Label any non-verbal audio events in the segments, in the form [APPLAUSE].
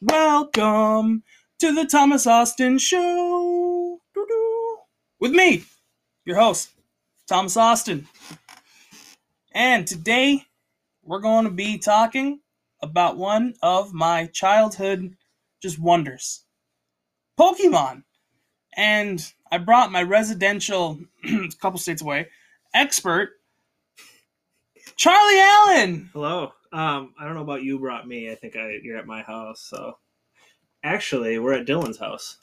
Welcome to the Thomas Austin Show. With me, your host, Thomas Austin. And today we're going to be talking about one of my childhood just wonders Pokemon. And I brought my residential, [CLEARS THROAT] a couple states away, expert, Charlie Allen. Hello. Um, I don't know about you brought me. I think I you're at my house. So actually, we're at Dylan's house.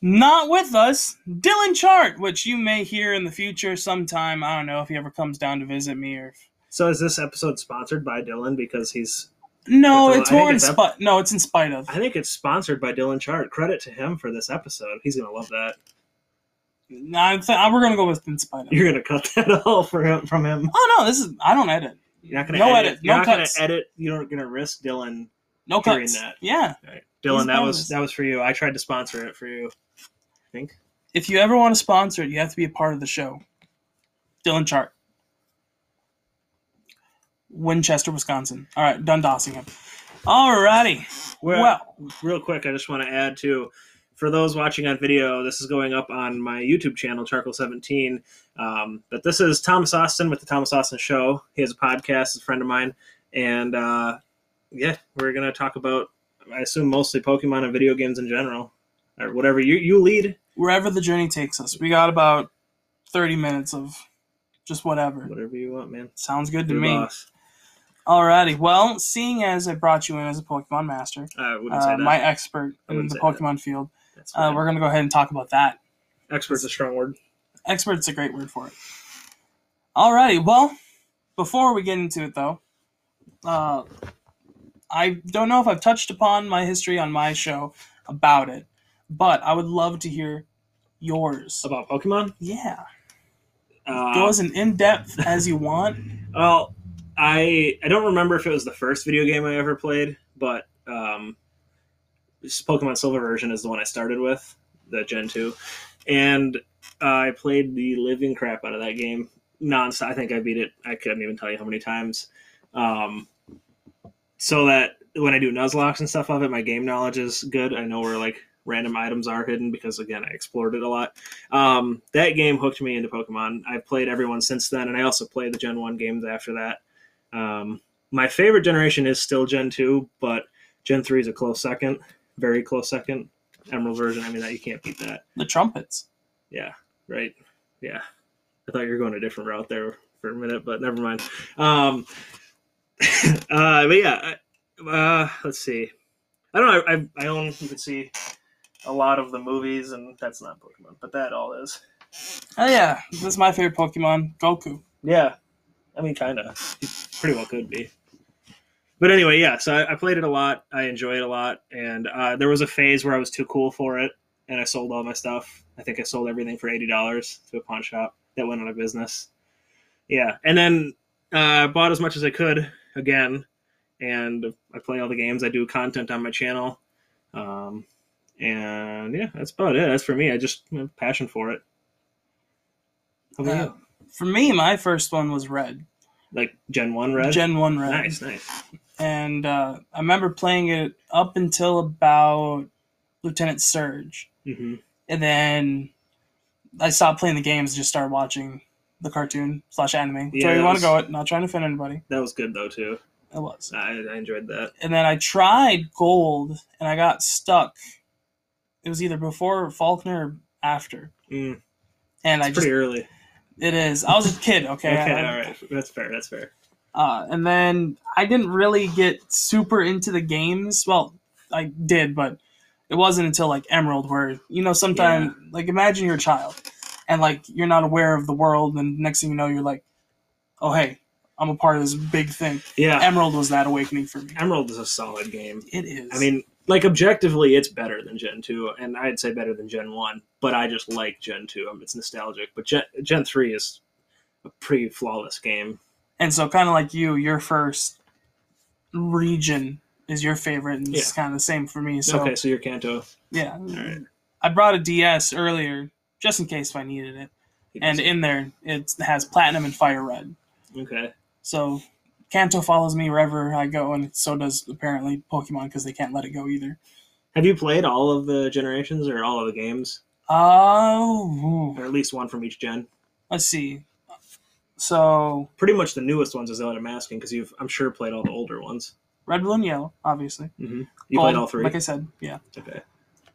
Not with us, Dylan Chart, which you may hear in the future sometime. I don't know if he ever comes down to visit me or. If... So is this episode sponsored by Dylan because he's? No, uh, it's more in up- spite. No, it's in spite of. I think it's sponsored by Dylan Chart. Credit to him for this episode. He's gonna love that. No, I th- we're gonna go with in spite of. You're gonna cut [LAUGHS] that all for him from him. Oh no, this is. I don't edit. You're not gonna No edit. edit, You're no not cuts. gonna edit. You're not gonna risk Dylan. No Hearing cuts. that. Yeah. Right. He's Dylan, that proud was this. that was for you. I tried to sponsor it for you. I think. If you ever want to sponsor it, you have to be a part of the show. Dylan Chart. Winchester, Wisconsin. All right, done dossing him. Alrighty. Well, Well, real quick, I just want to add to for those watching on video, this is going up on my YouTube channel, Charcoal17. Um, but this is Thomas Austin with the Thomas Austin Show. He has a podcast, he's a friend of mine. And uh, yeah, we're going to talk about, I assume, mostly Pokemon and video games in general, or whatever you, you lead, wherever the journey takes us, we got about 30 minutes of just whatever. whatever you want, man. Sounds good to me. boss. Alrighty. Well, seeing as I brought you in as a Pokemon master, I wouldn't say uh, that. my expert I in wouldn't the say that. Pokemon field, That's uh, fine. we're going to go ahead and talk about that. Expert's a strong word. Expert's a great word for it. Alrighty, well, before we get into it though, uh, I don't know if I've touched upon my history on my show about it, but I would love to hear yours. About Pokemon? Yeah, Uh, go as in depth as you want. [LAUGHS] Well, I I don't remember if it was the first video game I ever played, but um, Pokemon Silver version is the one I started with, the Gen two, and uh, I played the living crap out of that game nonstop. I think I beat it. I couldn't even tell you how many times. Um, so that when I do Nuzlocke and stuff of it, my game knowledge is good. I know where like random items are hidden because again I explored it a lot. Um, that game hooked me into Pokemon. I've played everyone since then, and I also played the Gen One games after that. Um, my favorite generation is still Gen Two, but Gen Three is a close second, very close second. Emerald version, I mean that you can't beat that. The trumpets. Yeah, right. Yeah, I thought you were going a different route there for a minute, but never mind. Um, [LAUGHS] uh, but yeah, I- uh, let's see. I don't know. I, I, I own. You can see a lot of the movies, and that's not Pokemon, but that all is. Oh yeah, this is my favorite Pokemon, Goku. Yeah, I mean, kind of. Pretty well could be. But anyway, yeah. So I, I played it a lot. I enjoyed it a lot, and uh, there was a phase where I was too cool for it, and I sold all my stuff. I think I sold everything for eighty dollars to a pawn shop that went out of business. Yeah, and then uh, I bought as much as I could again, and I play all the games. I do content on my channel, um, and yeah, that's about it. That's for me. I just have passion for it. How about Uh, you? For me, my first one was Red, Like Gen One Red. Gen One Red. Nice, nice. and uh, I remember playing it up until about Lieutenant Surge, hmm and then I stopped playing the games, just started watching the cartoon slash anime. Yeah, so you want to go it? Not trying to offend anybody. That was good though too. It was, I, I enjoyed that. and then I tried Gold, and I got stuck. It was either before Falkner or after, Mm, and I it's just pretty early. It is. I was a kid, okay. [LAUGHS] Okay, I- all right, that's fair. That's fair. Uh, and then I didn't really get super into the games. Well, I did, but it wasn't until like Emerald where you know sometimes like imagine you're a child and like you're not aware of the world, and next thing you know you're like, oh hey, I'm a part of this big thing. Yeah, Emerald was that awakening for me. Emerald is a solid game. It is. I mean, like objectively, it's better than Gen two, and I'd say better than Gen one. But I just like Gen two. I mean, it's nostalgic. But Gen Gen three is a pretty flawless game. and so kind of like you, your first region is your favorite, and it's kind of the same for me. So okay, so you're Kanto. yeah, All right. I brought a DS earlier just in case if I needed it. And in there, it has platinum and fire red. okay. So Kanto follows me wherever I go, and so does apparently Pokemon because they can't let it go either. Have you played all of the generations or all of the games, Oh, or at least one from each gen? let's see. So Pretty much the newest ones is what I'm asking because you've, I'm sure, played all the older ones. red, blue, and yellow, obviously. Mm-hmm. You played all three. Like I said, yeah. okay.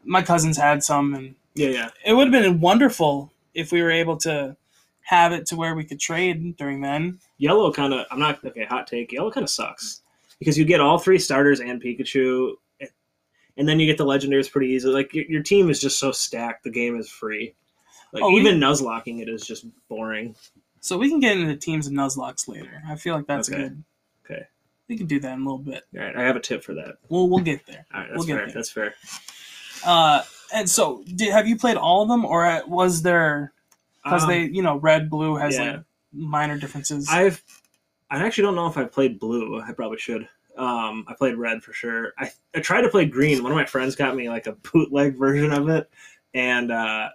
My cousins had some, and Yeah, yeah. it would have been wonderful if we were able to have it to where we could trade during then. Yellow kind of. I'm not okay. Hot take. Yellow kind of sucks because you get all three starters and Pikachu, and then you get the legendaries pretty easily. Like your, your team is just so stacked. The game is free. Like Oh, we- even Nuzlocking it is just boring. So we can get into teams and Nuzlockes later. I feel like that's Okay. good. Okay. We can do that in a little bit. All right, I have a tip for that. We'll we'll get there. All right, that's We'll get fair. there. That's fair. Uh, and so, did, have you played all of them, or was there because Um, they, you know, red, blue has yeah. like minor differences? I've. I actually don't know if I've played blue. I probably should. Um, I played red for sure. I I tried to play green. One of my friends got me like a bootleg [LAUGHS] version of it, and uh,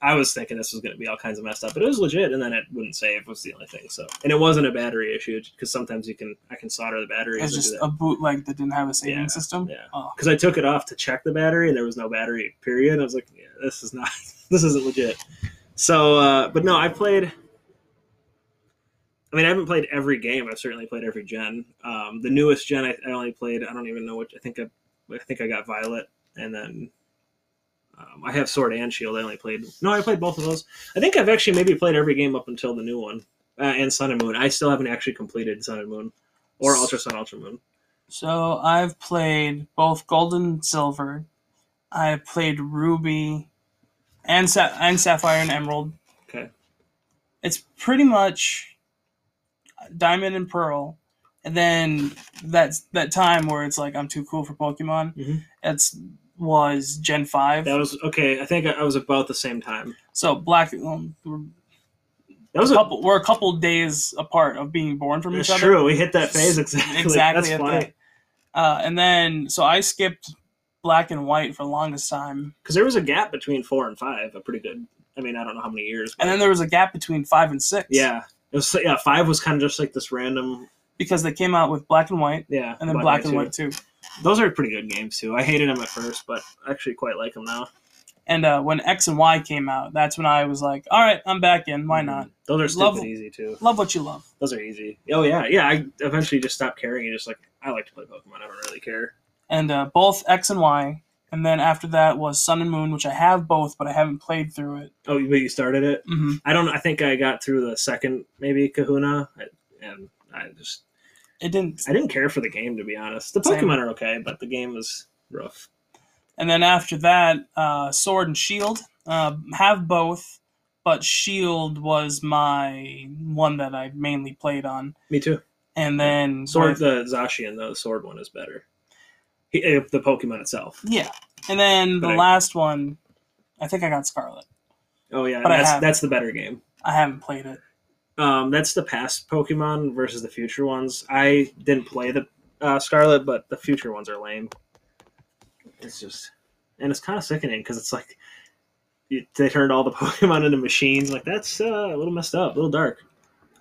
I was thinking this was going to be all kinds of messed up, but it was legit. And then it wouldn't save was the only thing. So, and it wasn't a battery issue because sometimes you can I can solder the battery. it's just a bootleg that didn't have a saving Yeah, system. yeah. Oh, because I took it off to check the battery and there was no battery. Period. I was like, yeah, this is not. [LAUGHS] This isn't legit. So, uh, but no, I played. I mean, I haven't played every game. I've certainly played every gen. Um, the newest gen, I, I only played. I don't even know which. I think I, I think I got Violet, and then um, I have Sword and Shield. I only played. No, I played both of those. I think I've actually maybe played every game up until the new one uh, and Sun and Moon. I still haven't actually completed Sun and Moon or Ultra Sun, Ultra Moon. so I've played both Gold and Silver. I played Ruby, and Sa- and Sapphire and Emerald. Okay. It's pretty much Diamond and Pearl, and then that's that time where it's like I'm too cool for Pokemon. Mhm. It's was Gen five. That was okay. I think I was about the same time. so Black. Um, we're, That was a a couple. We're a couple days apart of being born from each other. true. We hit that phase exactly. [LAUGHS] exactly That's at funny. Uh, and then so I skipped black and white for the longest time, because there was a gap between four and five. A pretty good. I mean, I don't know how many years. and then there was a gap between five and six. yeah, it was. Yeah, five was kind of just like this random. because they came out with black and white, Yeah, and then Black black and white too. Those are pretty good games too. I hated them at first, but I actually quite like them now. And uh, when X and Y came out, that's when I was like, "All right, I'm back in. Why not? Those are stupid Love- easy too. Love what you love." Those are easy. Oh yeah, yeah. I eventually just stopped caring and just like I like to play Pokemon. I don't really care. And uh, both X and Y, and then after that was Sun and Moon, which I have both, but I haven't played through it. Oh, but you started it. hmm I don't. I think I got through the second maybe Kahuna, and I just It didn't. I didn't care for the game to be honest. The Same. Pokemon are okay, but the game was rough. And then after that, uh, Sword and Shield. Uh, have both, but Shield was my one that I mainly played on. Me too. And then Sword, with- the Zacian, the sword one is better. Uh, the Pokemon itself. yeah. And then the I- last one, I think I got Scarlet. Oh yeah, But that's that's the better game. I haven't played it. Um, that's the past Pokemon versus the future ones. I didn't play the uh, Scarlet, but the future ones are lame. It's just, and it's kind of sickening because it's like they turned all the [LAUGHS] Pokemon into machines. Like that's uh, a little messed up, a little dark.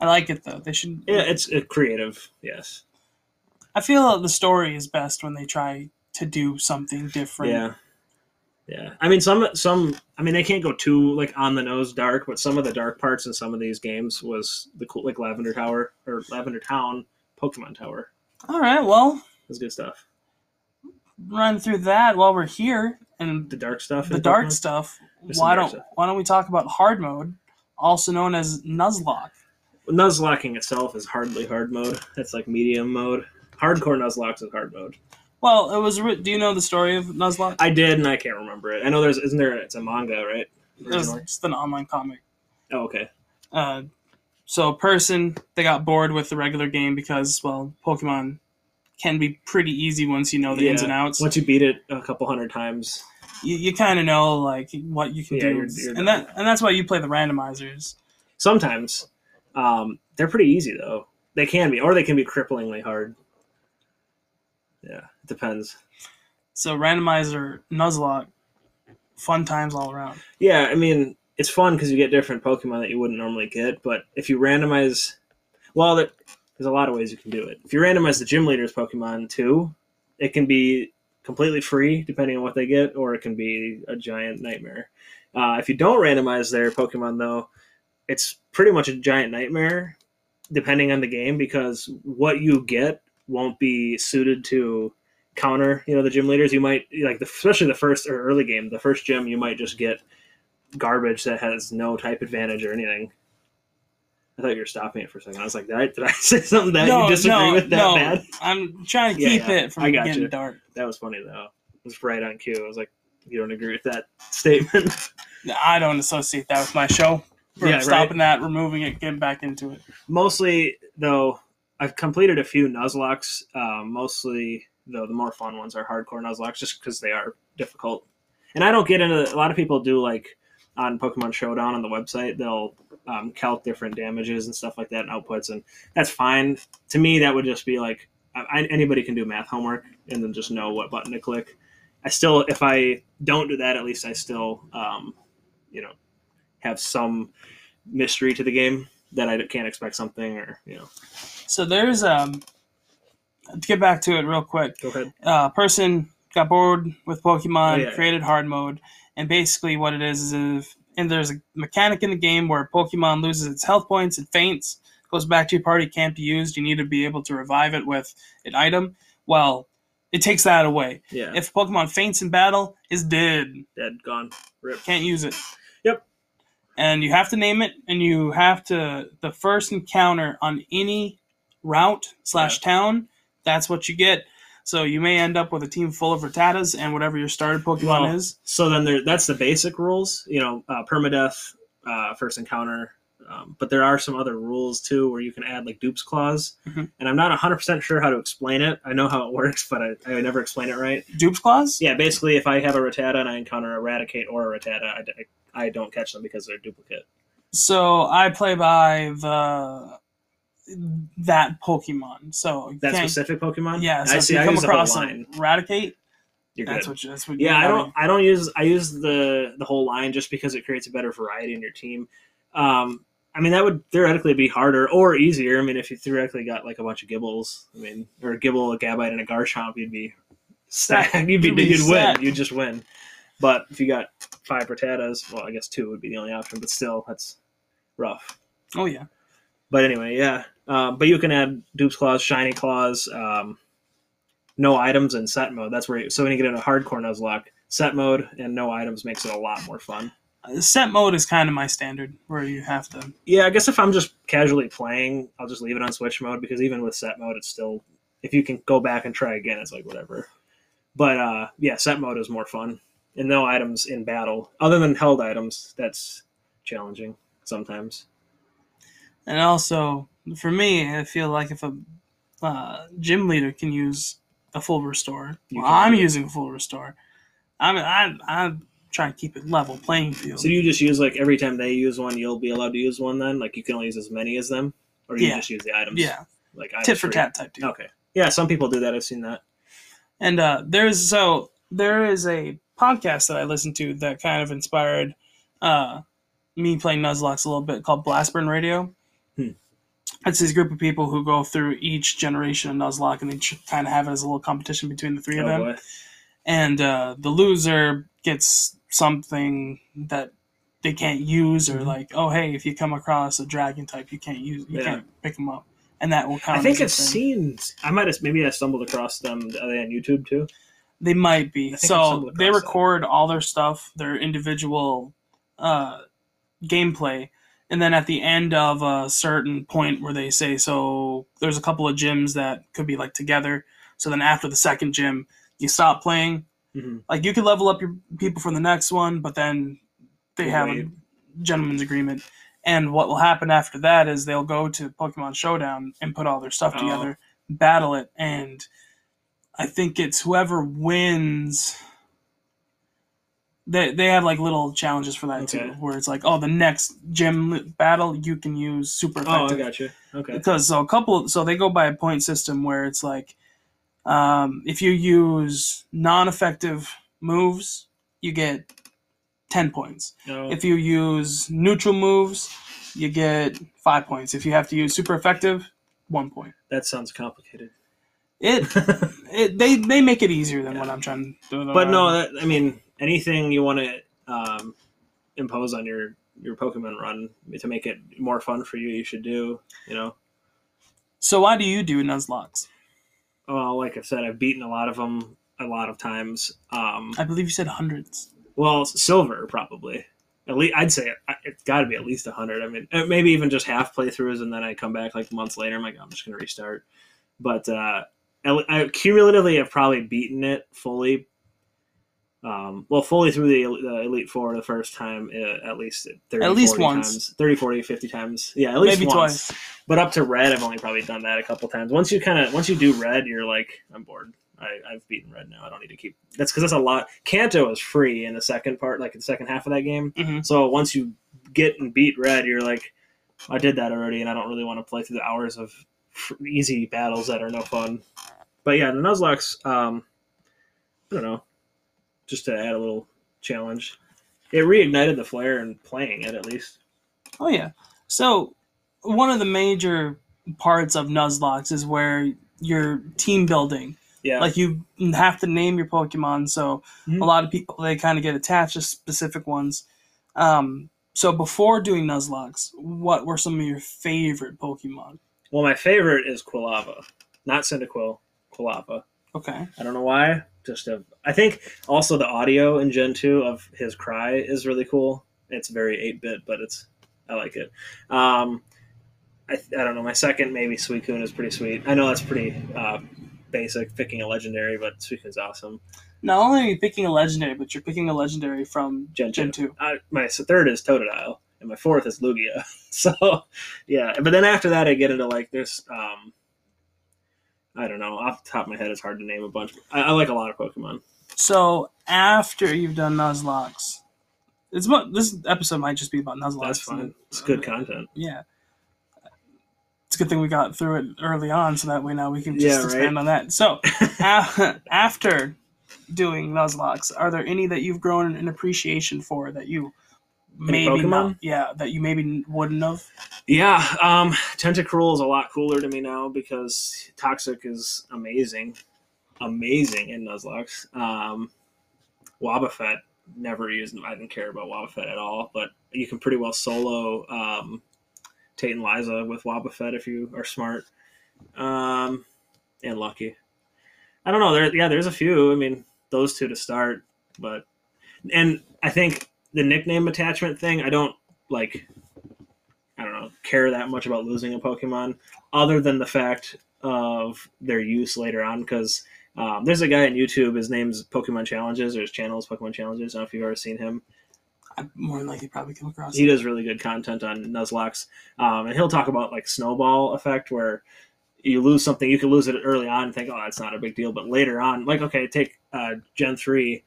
I like it though. They should. Yeah, it's uh, creative. Yes. I feel the story is best when they try to do something different. Yeah. Yeah. I mean some some I mean they can't go too like on the nose dark, but some of the dark parts in some of these games was the cool like Lavender Tower or Lavender Town, Pokemon Tower. All right. Well, was good stuff. run through that while we're here and The dark stuff. the dark Pokemon? stuff. There's Why dark don't stuff. Why don't we talk about hard mode, also known as Nuzlocke? Nuzlocking itself is hardly hard mode. It's like medium mode. Hardcore Nuzlockes is hard mode. Well, it was. Do you know the story of Nuzlocke? I did and I can't remember it. I know there's isn't there it's a manga, right? It's just an online comic. Oh, okay. Uh, so a person they got bored with the regular game because well, Pokemon can be pretty easy once you know the ins and outs. Once you beat it a couple hundred times. You, you kind of know like what you can Yeah, do, you're- you're and that and that's why you play the randomizers. Sometimes. Um, they're pretty easy though. They can be, or they can be cripplingly hard. Yeah, it depends. So randomizer Nuzlocke, fun times all around. Yeah, I mean, it's fun because you get different Pokemon that you wouldn't normally get. But if you randomize, well, there, there's a lot of ways you can do it. If you randomize the gym leaders Pokemon too, it can be completely free depending on what they get, or it can be a giant nightmare. Uh, if you don't randomize their Pokemon though, it's pretty much a giant nightmare depending on the game because what you get won't be suited to counter you know the gym leaders you might like the, especially the first or early game the first gym you might just get garbage that has no type advantage or anything i thought you were stopping it for a second i was like did i, did I [LAUGHS] say something that you disagree with that no. bad I'm trying to Yeah, keep yeah. it from I got getting you. dark. that was funny though it was right on cue i was like you don't agree with that [LAUGHS] statement I don't associate that with my show. Yeah, right. stopping that, removing it, getting back into it. mostly though i've completed a few nuzlockes um, mostly though the more fun ones are hardcore nuzlockes just because they are difficult. And i don't get into a lot of people do like on pokemon showdown on the website they'll um, calc different damages and stuff like that and outputs and that's fine. To me that would just be like I, anybody can do math homework and then just know what button to click. I still if i don't do that at least i still um, you know have some mystery to the game that I can't expect something or you know. So there's um to get back to it real quick. Go ahead. Uh person got bored with Pokemon, Oh, yeah. created hard mode, and basically what it is is if and there's a mechanic in the game where Pokemon loses its health points, it faints, goes back to your party, can't be used. You need to be able to revive it with an item. Well, it takes that away. Yeah. If Pokemon faints in battle, is dead. Dead, gone, rip. Can't use it. And you have to name it, and you have to the first encounter on any route slash town. That's what you get. So you may end up with a team full of Rattatas and whatever your starter Pokemon Well, is. So then there, that's the basic rules. You know, uh, permadeath, uh, first encounter. Um, but there are some other rules too where you can add like dupes clause. Mhm. And I'm not 100% sure how to explain it. I know how it [LAUGHS] works, but I, I never explain it right. Dupes clause. Yeah, basically, if I have a Rattata and I encounter a Raticate or a Rattata, I, I, I don't catch them because they're duplicate. So I play by the that Pokemon. So That specific Pokemon? yeah. So I if see. you I come use the whole across line. Raticate, You're that's good. what you, that's what. Yeah, I don't. I don't use. I use the the whole line just because it creates a better variety in your team. Um, I mean, that would theoretically be harder or easier. I mean, if you theoretically got like a bunch of Gibles, I mean, or a Gible, a Gabite, and a Garchomp, you'd be stacked. [LAUGHS] You'd be, You'd be you'd win. You'd just win. But if you got five Rattatas, well, I guess two would be the only option. But still, that's rough. Oh yeah. But anyway, yeah. Um, but you can add dupes clause, shiny clause, um, no items, and set mode. That's where. You, so when you get in a hardcore Nuzlocke, set mode and no items makes it a lot more fun. Uh, Set mode is kind of my standard, where you have to. Yeah, I guess if I'm just casually playing, I'll just leave it on switch mode because even with set mode, it's still if you can go back and try again, it's like whatever. But uh, yeah, set mode is more fun and no items in battle other than held items. That's challenging sometimes. And also, for me, I feel like if a uh, gym leader can use a full restore, well, I'm using a full restore. I'm I'm I'm trying to keep it level playing field. So you just use like every time they use one, you'll be allowed to use one. Then like you can only use as many as them, or you Yeah. just use the items. yeah, like tit for tat type deal. Okay, yeah, some people do that. I've seen that. And uh, there's so there is a podcast that I listened to that kind of inspired uh, me playing Nuzlocke a little bit called Blastburn Radio. Hmm. It's this group of people who go through each generation of Nuzlocke and they kind of have it as a little competition between the three of Oh, them. boy. And uh, the loser gets something that they can't use, or Mhm. like, oh hey, if you come across a dragon type, you can't use, you Yeah. can't pick them up, and that will count. I think I've seen. I might have maybe I stumbled across them. Are they on YouTube too? They might be. I think I've So they that. record all their stuff, their individual uh, gameplay, and then at the end of a certain point where they say, so there's a couple of gyms that could be like together. So then after the second gym, you stop playing. Mm-hmm. Like you could level up your people for the next one, but then they We'll have wait. a gentleman's agreement. And what will happen after that is they'll go to Pokemon Showdown and put all their stuff Oh. together, battle it, and I think it's whoever wins. They they have like little challenges for that Okay. too, where it's like, oh, the next gym battle you can use super effective. Oh, I effective got you. Okay. because so a couple so they go by a point system where it's like um, if you use non-effective moves you get ten points. No. If you use neutral moves, you get five points. If you have to use super effective, one point. that sounds complicated. It, it they they make it easier than Yeah. what I'm trying to do. but no, that, I mean anything you want to um, impose on your your Pokemon run to make it more fun for you, you should do. You know, So why do you do Nuzlockes? well, like I said, I've beaten a lot of them a lot of times. Um, I believe you said hundreds. well, silver probably. At least I'd say it, it's got to be at least hundred. I mean, uh, maybe even just half playthroughs, and then I come back like months later. I'm like, I'm just gonna restart. But uh, I, I cumulatively have probably beaten it fully. Um, well, fully through the, the Elite Four the first time, uh, at least 30, At least 40 once. times, 30, 40, 50 times. Yeah, at least Maybe once. twice. But up to red, I've only probably done that a couple times. Once you kind of once you do red, you're like, I'm bored. I, I've beaten red now. I don't need to keep. That's because that's a lot. Kanto is free in the second part, like the second half of that game. hmm So once you get and beat red, you're like, I did that already, and I don't really want to play through the hours of easy battles that are no fun. But yeah, the Nuzlocke, um, I don't know, just to add a little challenge. It reignited the flair in playing it at least. Oh yeah. So one of the major parts of Nuzlocke is where you're team building. Yeah, Like you have to name your Pokemon, so Mhm. a lot of people they kind of get attached to specific ones. Um, so before doing Nuzlocke, what were some of your favorite Pokemon? Well, my favorite is Quilava, not Cyndaquil, Quilava. Okay. I don't know why. Just a, I think also the audio in Gen two of his cry is really cool. It's very eight bit, but it's I like it. Um, I, I don't know. My second maybe Suicune is pretty sweet. I know that's pretty uh, basic picking a legendary, but Suicune's awesome. Not only are you picking a legendary, but you're picking a legendary from Gen Gen two. two. Uh, my third is Totodile, and my fourth is Lugia. [LAUGHS] So yeah, but then after that I get into like this. Um, I don't know. Off the top of my head, it's hard to name a bunch. I, I like a lot of Pokemon. So after you've done Nuzlocke, it's this episode might just be about Nuzlocke. That's fine. It's good content. Yeah. It's a good thing we got through it early on, so that way now we can just Yeah, right. expand on that. So, [LAUGHS] after doing Nuzlocke, are there any that you've grown an appreciation for that you maybe Pokemon? not, yeah, that you maybe wouldn't have? Yeah, um, Tentacruel is a lot cooler to me now because Toxic is amazing, amazing in Nuzlocke. Um, Wobbuffet never used. I didn't care about Wobbuffet at all, but you can pretty well solo um, Tate and Liza with Wobbuffet if you are smart um, and lucky. I don't know. There, yeah, there's a few. I mean, those two to start, but and I think the nickname attachment thing. I don't like. I don't know, care that much about losing a Pokemon, other than the fact of their use later on. Because um, there's a guy on YouTube. His name's Pokemon Challenges, or his channel is Pokemon Challenges. I don't know if you've ever seen him. I more than likely probably come across He it. does really good content on Nuzlocke, um, and he'll talk about like snowball effect, where you lose something, you can lose it early on and think, oh, that's not a big deal, but later on, like okay, take uh, Gen three,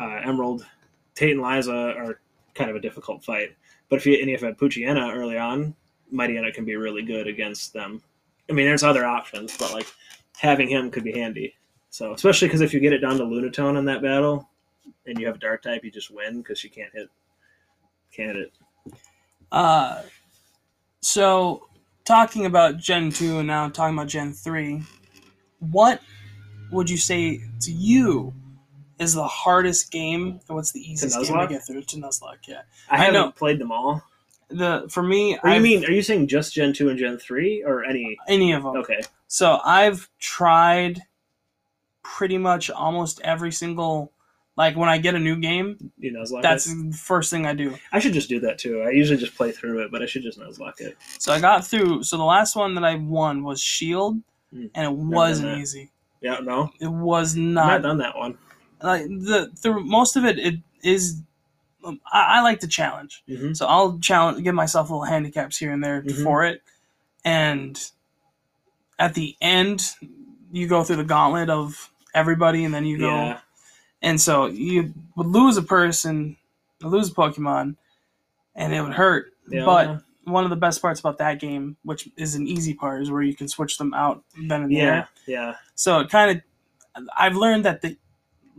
uh, Emerald, Tate and Liza are kind of a difficult fight, but if you and if you have Poochyena early on, Mightyena can be really good against them. I mean, there's other options, but like having him could be handy. So especially because if you get it down to Lunatone in that battle, and you have a Dark type, you just win because she can't hit, can't Uh, so talking about Gen two and now talking about Gen three, what would you say to you is the hardest game? What's the easiest game to get through to Nuzlocke? Yeah, I I haven't know. played them all. the for me, I've- mean are you saying just Gen two and Gen three or any? any of them? Okay, So I've tried pretty much almost every single. Like when I get a new game, you Nuzlocke. that's it? the first thing I do. I should just do that too. I usually just play through it, but I should just Nuzlocke it. So I got through. So the last one that I won was Shield, Hmm. and it wasn't easy. Yeah, no, It was not. I've not done that one. Like the through most of it it is um, I, I like to challenge. Hmm so i'll challenge give myself little handicaps here and there Mhm. for it. And at the end you go through the gauntlet of everybody and then you go Yeah, and so you would lose a person lose a pokemon and it would hurt. Yeah. but one of the best parts about that game which is an easy part is where you can switch them out then and yeah, there. Yeah. so it kind of, I've learned that the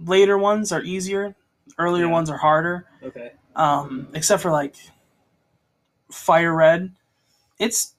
later ones are easier Earlier Yeah. ones are harder, Okay. um, except for like Fire Red. It's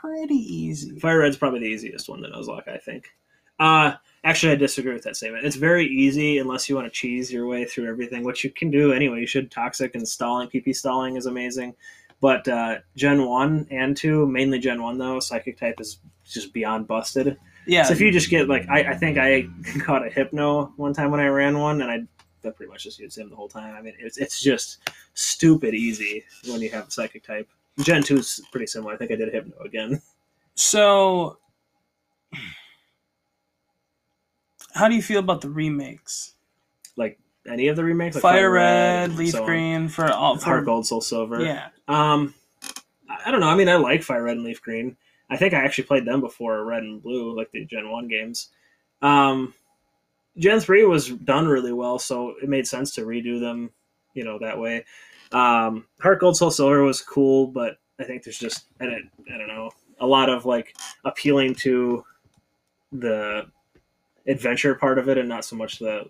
pretty easy. Fire Red's probably the easiest one to Nuzlocke, I think. Uh, actually, I disagree with that statement. It's very easy unless you want to cheese your way through everything, which you can do anyway. You should. Toxic and stalling, PP stalling is amazing. But uh, Gen 1 and 2, mainly Gen 1 though, Psychic type is just beyond busted. Yeah, So if you just get, like, I, I think I [LAUGHS] caught a Hypno one time when I ran one, and I that pretty much just used him the whole time. I mean, it's, it's just stupid easy when you have Psychic type. Gen 2 is pretty similar. I think I did Hypno again. [LAUGHS] so. How do you feel about the remakes? Like, any of the remakes? Like Fire Red, and Leaf so. Green for all for Heart Gold, Soul Silver. yeah. Um, I don't know. I mean, I like Fire Red and Leaf Green. I think I actually played them before Red and Blue, like the Gen One games. Um, Gen Three was done really well, so it made sense to redo them. You know that way. Um, Heart Gold, Soul Silver was cool, but I think there's just I don't, I don't know a lot of like appealing to the adventure part of it, and not so much the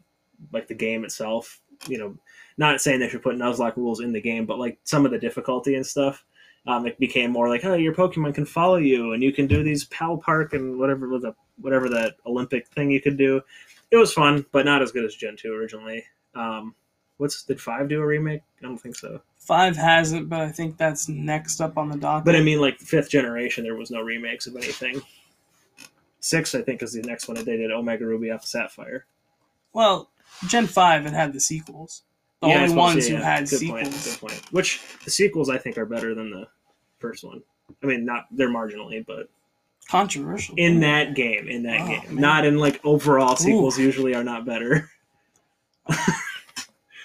like the game itself. You know, not saying they should put Nuzlocke rules in the game, but like some of the difficulty and stuff. Um, it became more like, oh, your Pokemon can follow you, and you can do these Pal Park and whatever was a whatever that Olympic thing you could do. It was fun, but not as good as Gen two originally. Um, what's did five do a remake? I don't think so. Five hasn't, but I think that's next up on the docket. But I mean, like fifth generation, there was no remakes of anything. Six, I think, is the next one that they did Omega Ruby Alpha Sapphire. well, Gen Five it had the sequels. The Yeah, only ones yeah, who had sequels. Point, good point. Which the sequels I think are better than the first one. I mean, not they're marginally, but Controversial. in that game, in that Oh, game, man. not in like overall sequels. Usually are not better.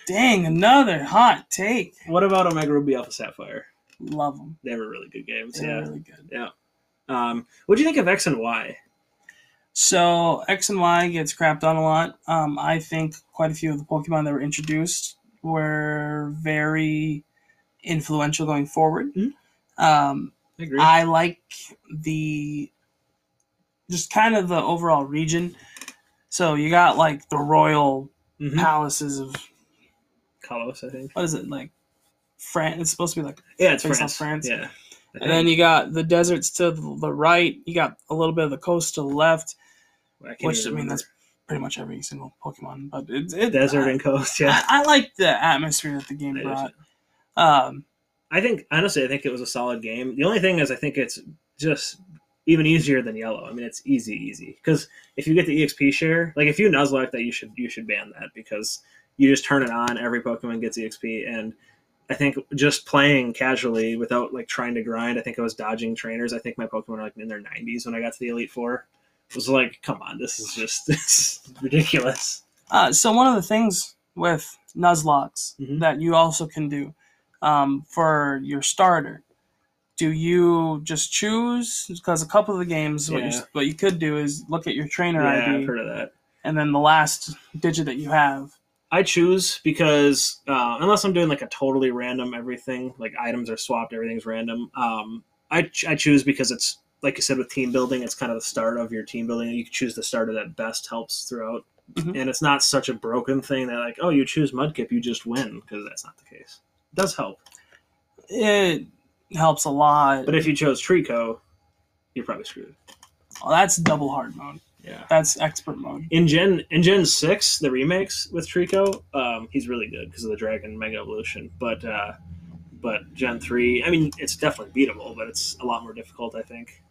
Dang, another hot take. What about Omega Ruby Alpha Sapphire? Love them. They were really good games. They're yeah. really good. Um, what do you think of X and Y? So X and Y gets crapped on a lot. Um, I think quite a few of the Pokemon that were introduced were very influential going forward. Mhm. Um, I. I like the just kind of the overall region. So you got like the royal Mhm. palaces of Kalos, I think. what is it like France? It's supposed to be like, Yeah, it's France. France. Yeah. And then you got the deserts to the right. You got a little bit of the coast to the left, I which I mean remember. that's pretty much every single Pokemon. But it's it, desert I, and coast. Yeah. I, I like the atmosphere that the game brought. Um, I think honestly, I think it was a solid game. The only thing is, I think it's just even easier than yellow. I mean, it's easy, easy because if you get the exp share, like if you Nuzlocke that, you should you should ban that because you just turn it on. Every Pokemon gets exp, and I think just playing casually without like trying to grind. I think I was dodging trainers. I think my Pokemon were like in their 90s when I got to the Elite Four. It was like, come on, this is just [LAUGHS] this is ridiculous. uh, so one of the things with Nuzlockes Mhm. that you also can do um, for your starter. Do you just choose? Because a couple of the games, what, you, what you could do is look at your trainer yeah, ID I've heard of that. and then the last digit that you have. I choose because uh, unless I'm doing like a totally random everything, like items are swapped, everything's random. Um, I, ch- I choose because it's like you said with team building, it's kind of the start of your team building. You can choose the starter that best helps throughout, Mhm. and it's not such a broken thing that like oh you choose Mudkip you just win because that's not the case. Does help, It helps a lot. but if you chose Treecko, you're probably screwed. Oh, that's double hard mode. Yeah. That's expert mode. In Gen in Gen six, the remakes with Treecko, um, he's really good because of the Dragon Mega Evolution. But uh, but Gen three, I mean, it's definitely beatable, but it's a lot more difficult. I think.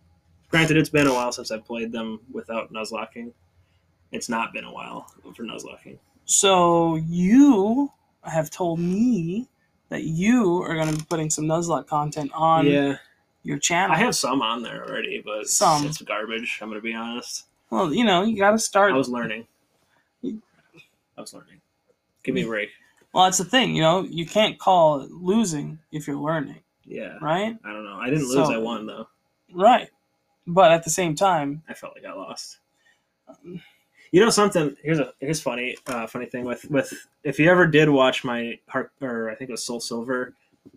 Granted, it's been a while since I've played them without Nuzlocking. It's not been a while for Nuzlocking. So you have told me that you are going to be putting some Nuzlocke content on yeah, your channel. I have some on there already, but it's, Some. it's garbage. I'm gonna be honest. Well, you know, you got to start. I was learning. I was learning. Give me a break. well, that's the thing. You know, you can't call it losing if you're learning, Yeah, right? I don't know. I didn't lose. So- I won though. Right. But at the same time, I felt like I lost. Um, You know something? Here's a here's funny uh, funny thing with with if you ever did watch my heart or I think it was Soul Silver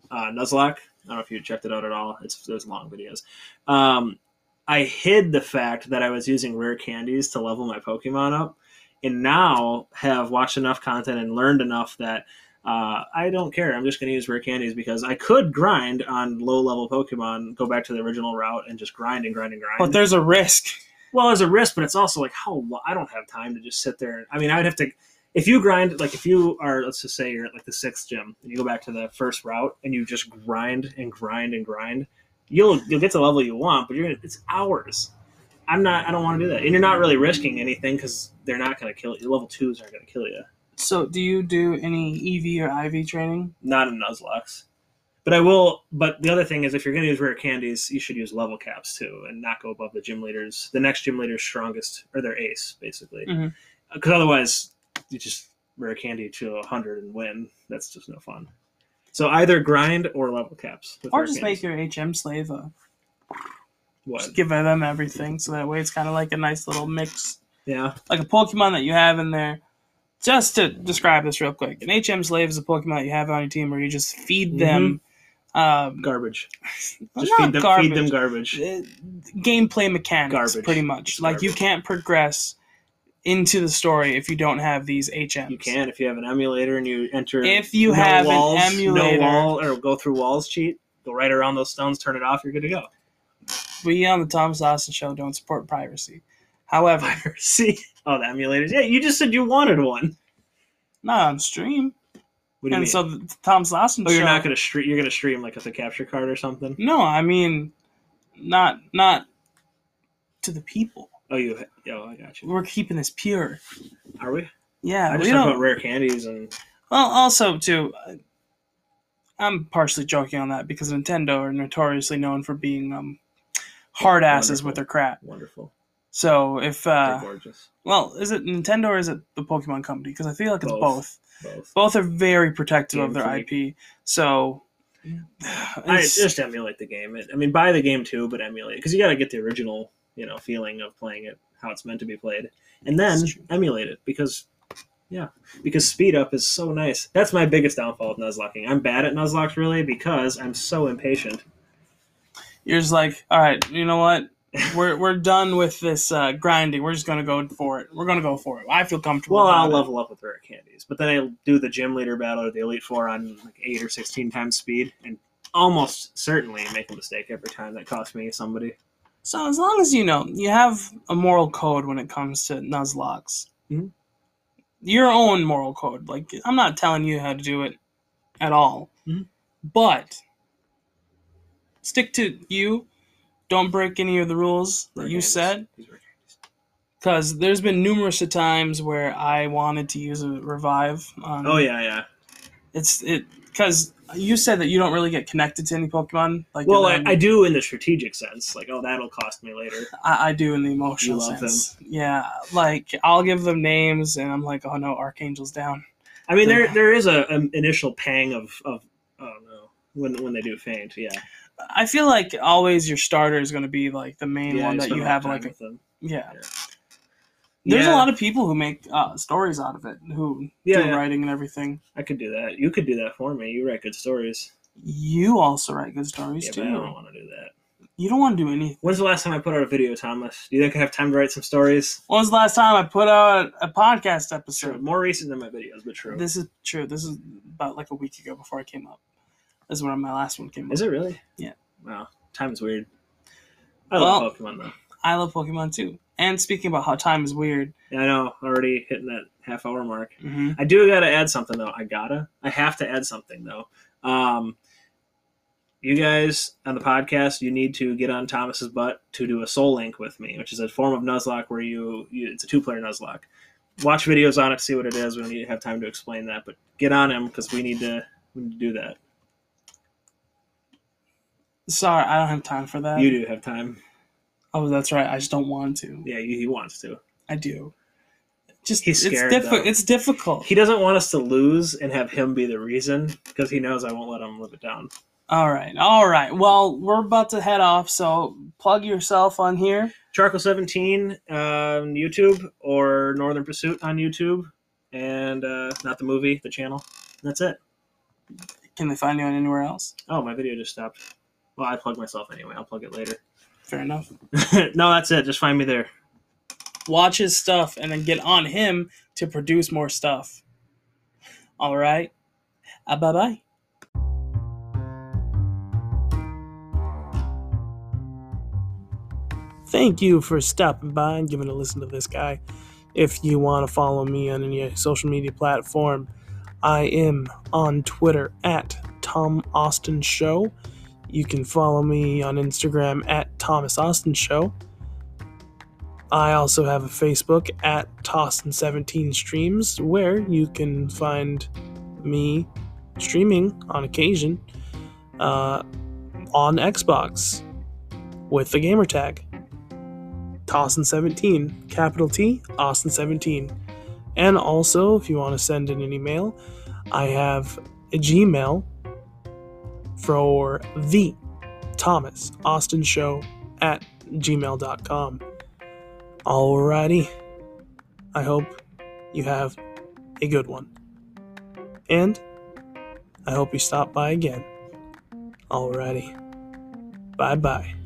uh, Nuzlocke. I don't know if you checked it out at all. It's those long videos. Um, I hid the fact that I was using rare candies to level my Pokemon up, and now have watched enough content and learned enough that uh, I don't care. I'm just going to use rare candies because I could grind on low level Pokemon, go back to the original route, and just grind and grind and grind. But there's a risk. Well, there's a risk, but it's also like how lo- I don't have time to just sit there. I mean, I'd have to. If you grind, like if you are, let's just say you're at like the sixth gym, and you go back to the first route, and you just grind and grind and grind, you'll you'll get to the level you want, but you're gonna, it's hours. I'm not. I don't want to do that, and you're not really risking anything because they're not going to kill you. Level twos aren't going to kill you. So, do you do any EV or IV training? Not in Nuzlocke. But I will. But the other thing is, if you're going to use rare candies, you should use level caps too, and not go above the gym leaders. The next gym leader's strongest, or their ace, basically. Mm-hmm. Because otherwise, you just rare candy to hundred and win. That's just no fun. So either grind or level caps. Or just candies. make your HM slave a what? just give them everything, so that way it's kind of like a nice little mix, Yeah. like a Pokemon that you have in there. Just to describe this real quick, an HM slave is a Pokemon that you have on your team where you just feed mm-hmm. them. Um, Garbage. [LAUGHS] Just feed them. garbage. Feed them garbage. uh, gameplay mechanics, Garbage. pretty much. It's Like you can't progress into the story if you don't have these HMs. You can if you have an emulator and you enter. If you no have an emulator- no wall or go through walls cheat. Go right around those stones, turn it off. You're good to go. We on the Thomas Austin Show don't support piracy. However, [LAUGHS] See, oh, the emulators. Yeah, you just said you wanted one. not on stream. What do you And mean? so the Thomas Austin oh, Show. you're not gonna stream. You're gonna stream like with a capture card or something. No, I mean, not not to the people. Oh, you. Oh, I got you. We're keeping this pure. Are we? Yeah, I we just talk don't. about rare candies and Well, also too, I'm partially joking on that because Nintendo are notoriously known for being um, hard asses Wonderful. with their crap. wonderful. So if uh, gorgeous. well, is it Nintendo or is it the Pokemon Company? Because I feel like it's Both. Both. Both. Both are very protective of Game their IP. So I just emulate the game. It, I mean, buy the game too, but emulate because you got to get the original, you know, feeling of playing it how it's meant to be played, and then emulate it because, yeah, because speed up is so nice. That's my biggest downfall of nuzlocking. I'm bad at nuzlockes really because I'm so impatient. you're just like, all right, you know what? We're we're done with this uh, grinding. We're just gonna go for it. We're gonna go for it. I feel comfortable. Well, I'll it. level up with rare candies, but then I do the gym leader battle or the elite four on like eight or sixteen times speed, and almost certainly make a mistake every time that costs me somebody. So as long as you know you have a moral code when it comes to Nuzlockes, Mhm. your own moral code. Like I'm not telling you how to do it at all, Mhm. but stick to you. Don't break any of the rules that you candies. said, These rare candies. because there's been numerous of times where I wanted to use a revive. On, Oh yeah, yeah. it's it because you said that you don't really get connected to any Pokemon. Like Well, I, I do in the strategic sense, like oh that'll cost me later. I, I do in the emotional You love sense. Yeah, like I'll give them names, and I'm like, oh no, Archangel's down. I mean, there there is a an initial pang of of when when they do faint, yeah. I feel like always your starter is going to be like the main yeah one that you have like a, yeah. Yeah. There's Yeah. a lot of people who make uh, stories out of it, who Yeah, do writing and everything. I could do that. You could do that for me. You write good stories. You also write good stories too. I don't want to do that. You don't want to do anything. When's the last time I put out a video, Thomas? Do you think I have time to write some stories? When was the last time I put out a podcast True. episode? More recent than my videos, but true. This is true. This is about like a week ago before I came up. Is when my last one came up. Is it really? Yeah. Wow. Time's weird. I love Pokemon though. I love Pokemon too. And speaking about how time is weird, Yeah, I know. Already hitting that half hour mark. hmm I do gotta add something though. I gotta. I have to add something though. Um, you guys on the podcast, you need to get on Thomas's butt to do a Soul Link with me, which is a form of Nuzlocke where you, you it's a two player Nuzlocke. Watch videos on it, see what it is. We don't need to have time to explain that, but get on him because we need to we need to do that. Sorry, I don't have time for that. You do have time. Oh, that's right. I just don't want to. Yeah, he wants to. I do. Just He's scared, It's, diffi- it's difficult. He doesn't want us to lose and have him be the reason because he knows I won't let him live it down. all right, all right. Well, we're about to head off, so plug yourself on here. Charcoal Seventeen on YouTube or Northern Pursuit on YouTube, and uh, not the movie, the channel. That's it. Can they find you on anywhere else? Oh, my video just stopped. Well, I plug myself anyway. I'll plug it later. [LAUGHS] Fair enough. no, that's it. Just find me there. watch his stuff, and then get on him to produce more stuff. All right. Uh, bye bye. Thank you for stopping by and giving a listen to this guy. If you want to follow me on any social media platform, I am on Twitter at Tom Austin Show. You can follow me on Instagram at Thomas Austin Show. I also have a Facebook at TAustin17 Streams where you can find me streaming on occasion uh, on Xbox with the gamer tag TAustin17, capital T, Austin17. And also, if you want to send in an email, I have a Gmail for the Thomas Austin Show at gmail.com. Alrighty. I hope you have a good one. And I hope you stop by again. Alrighty. Bye bye.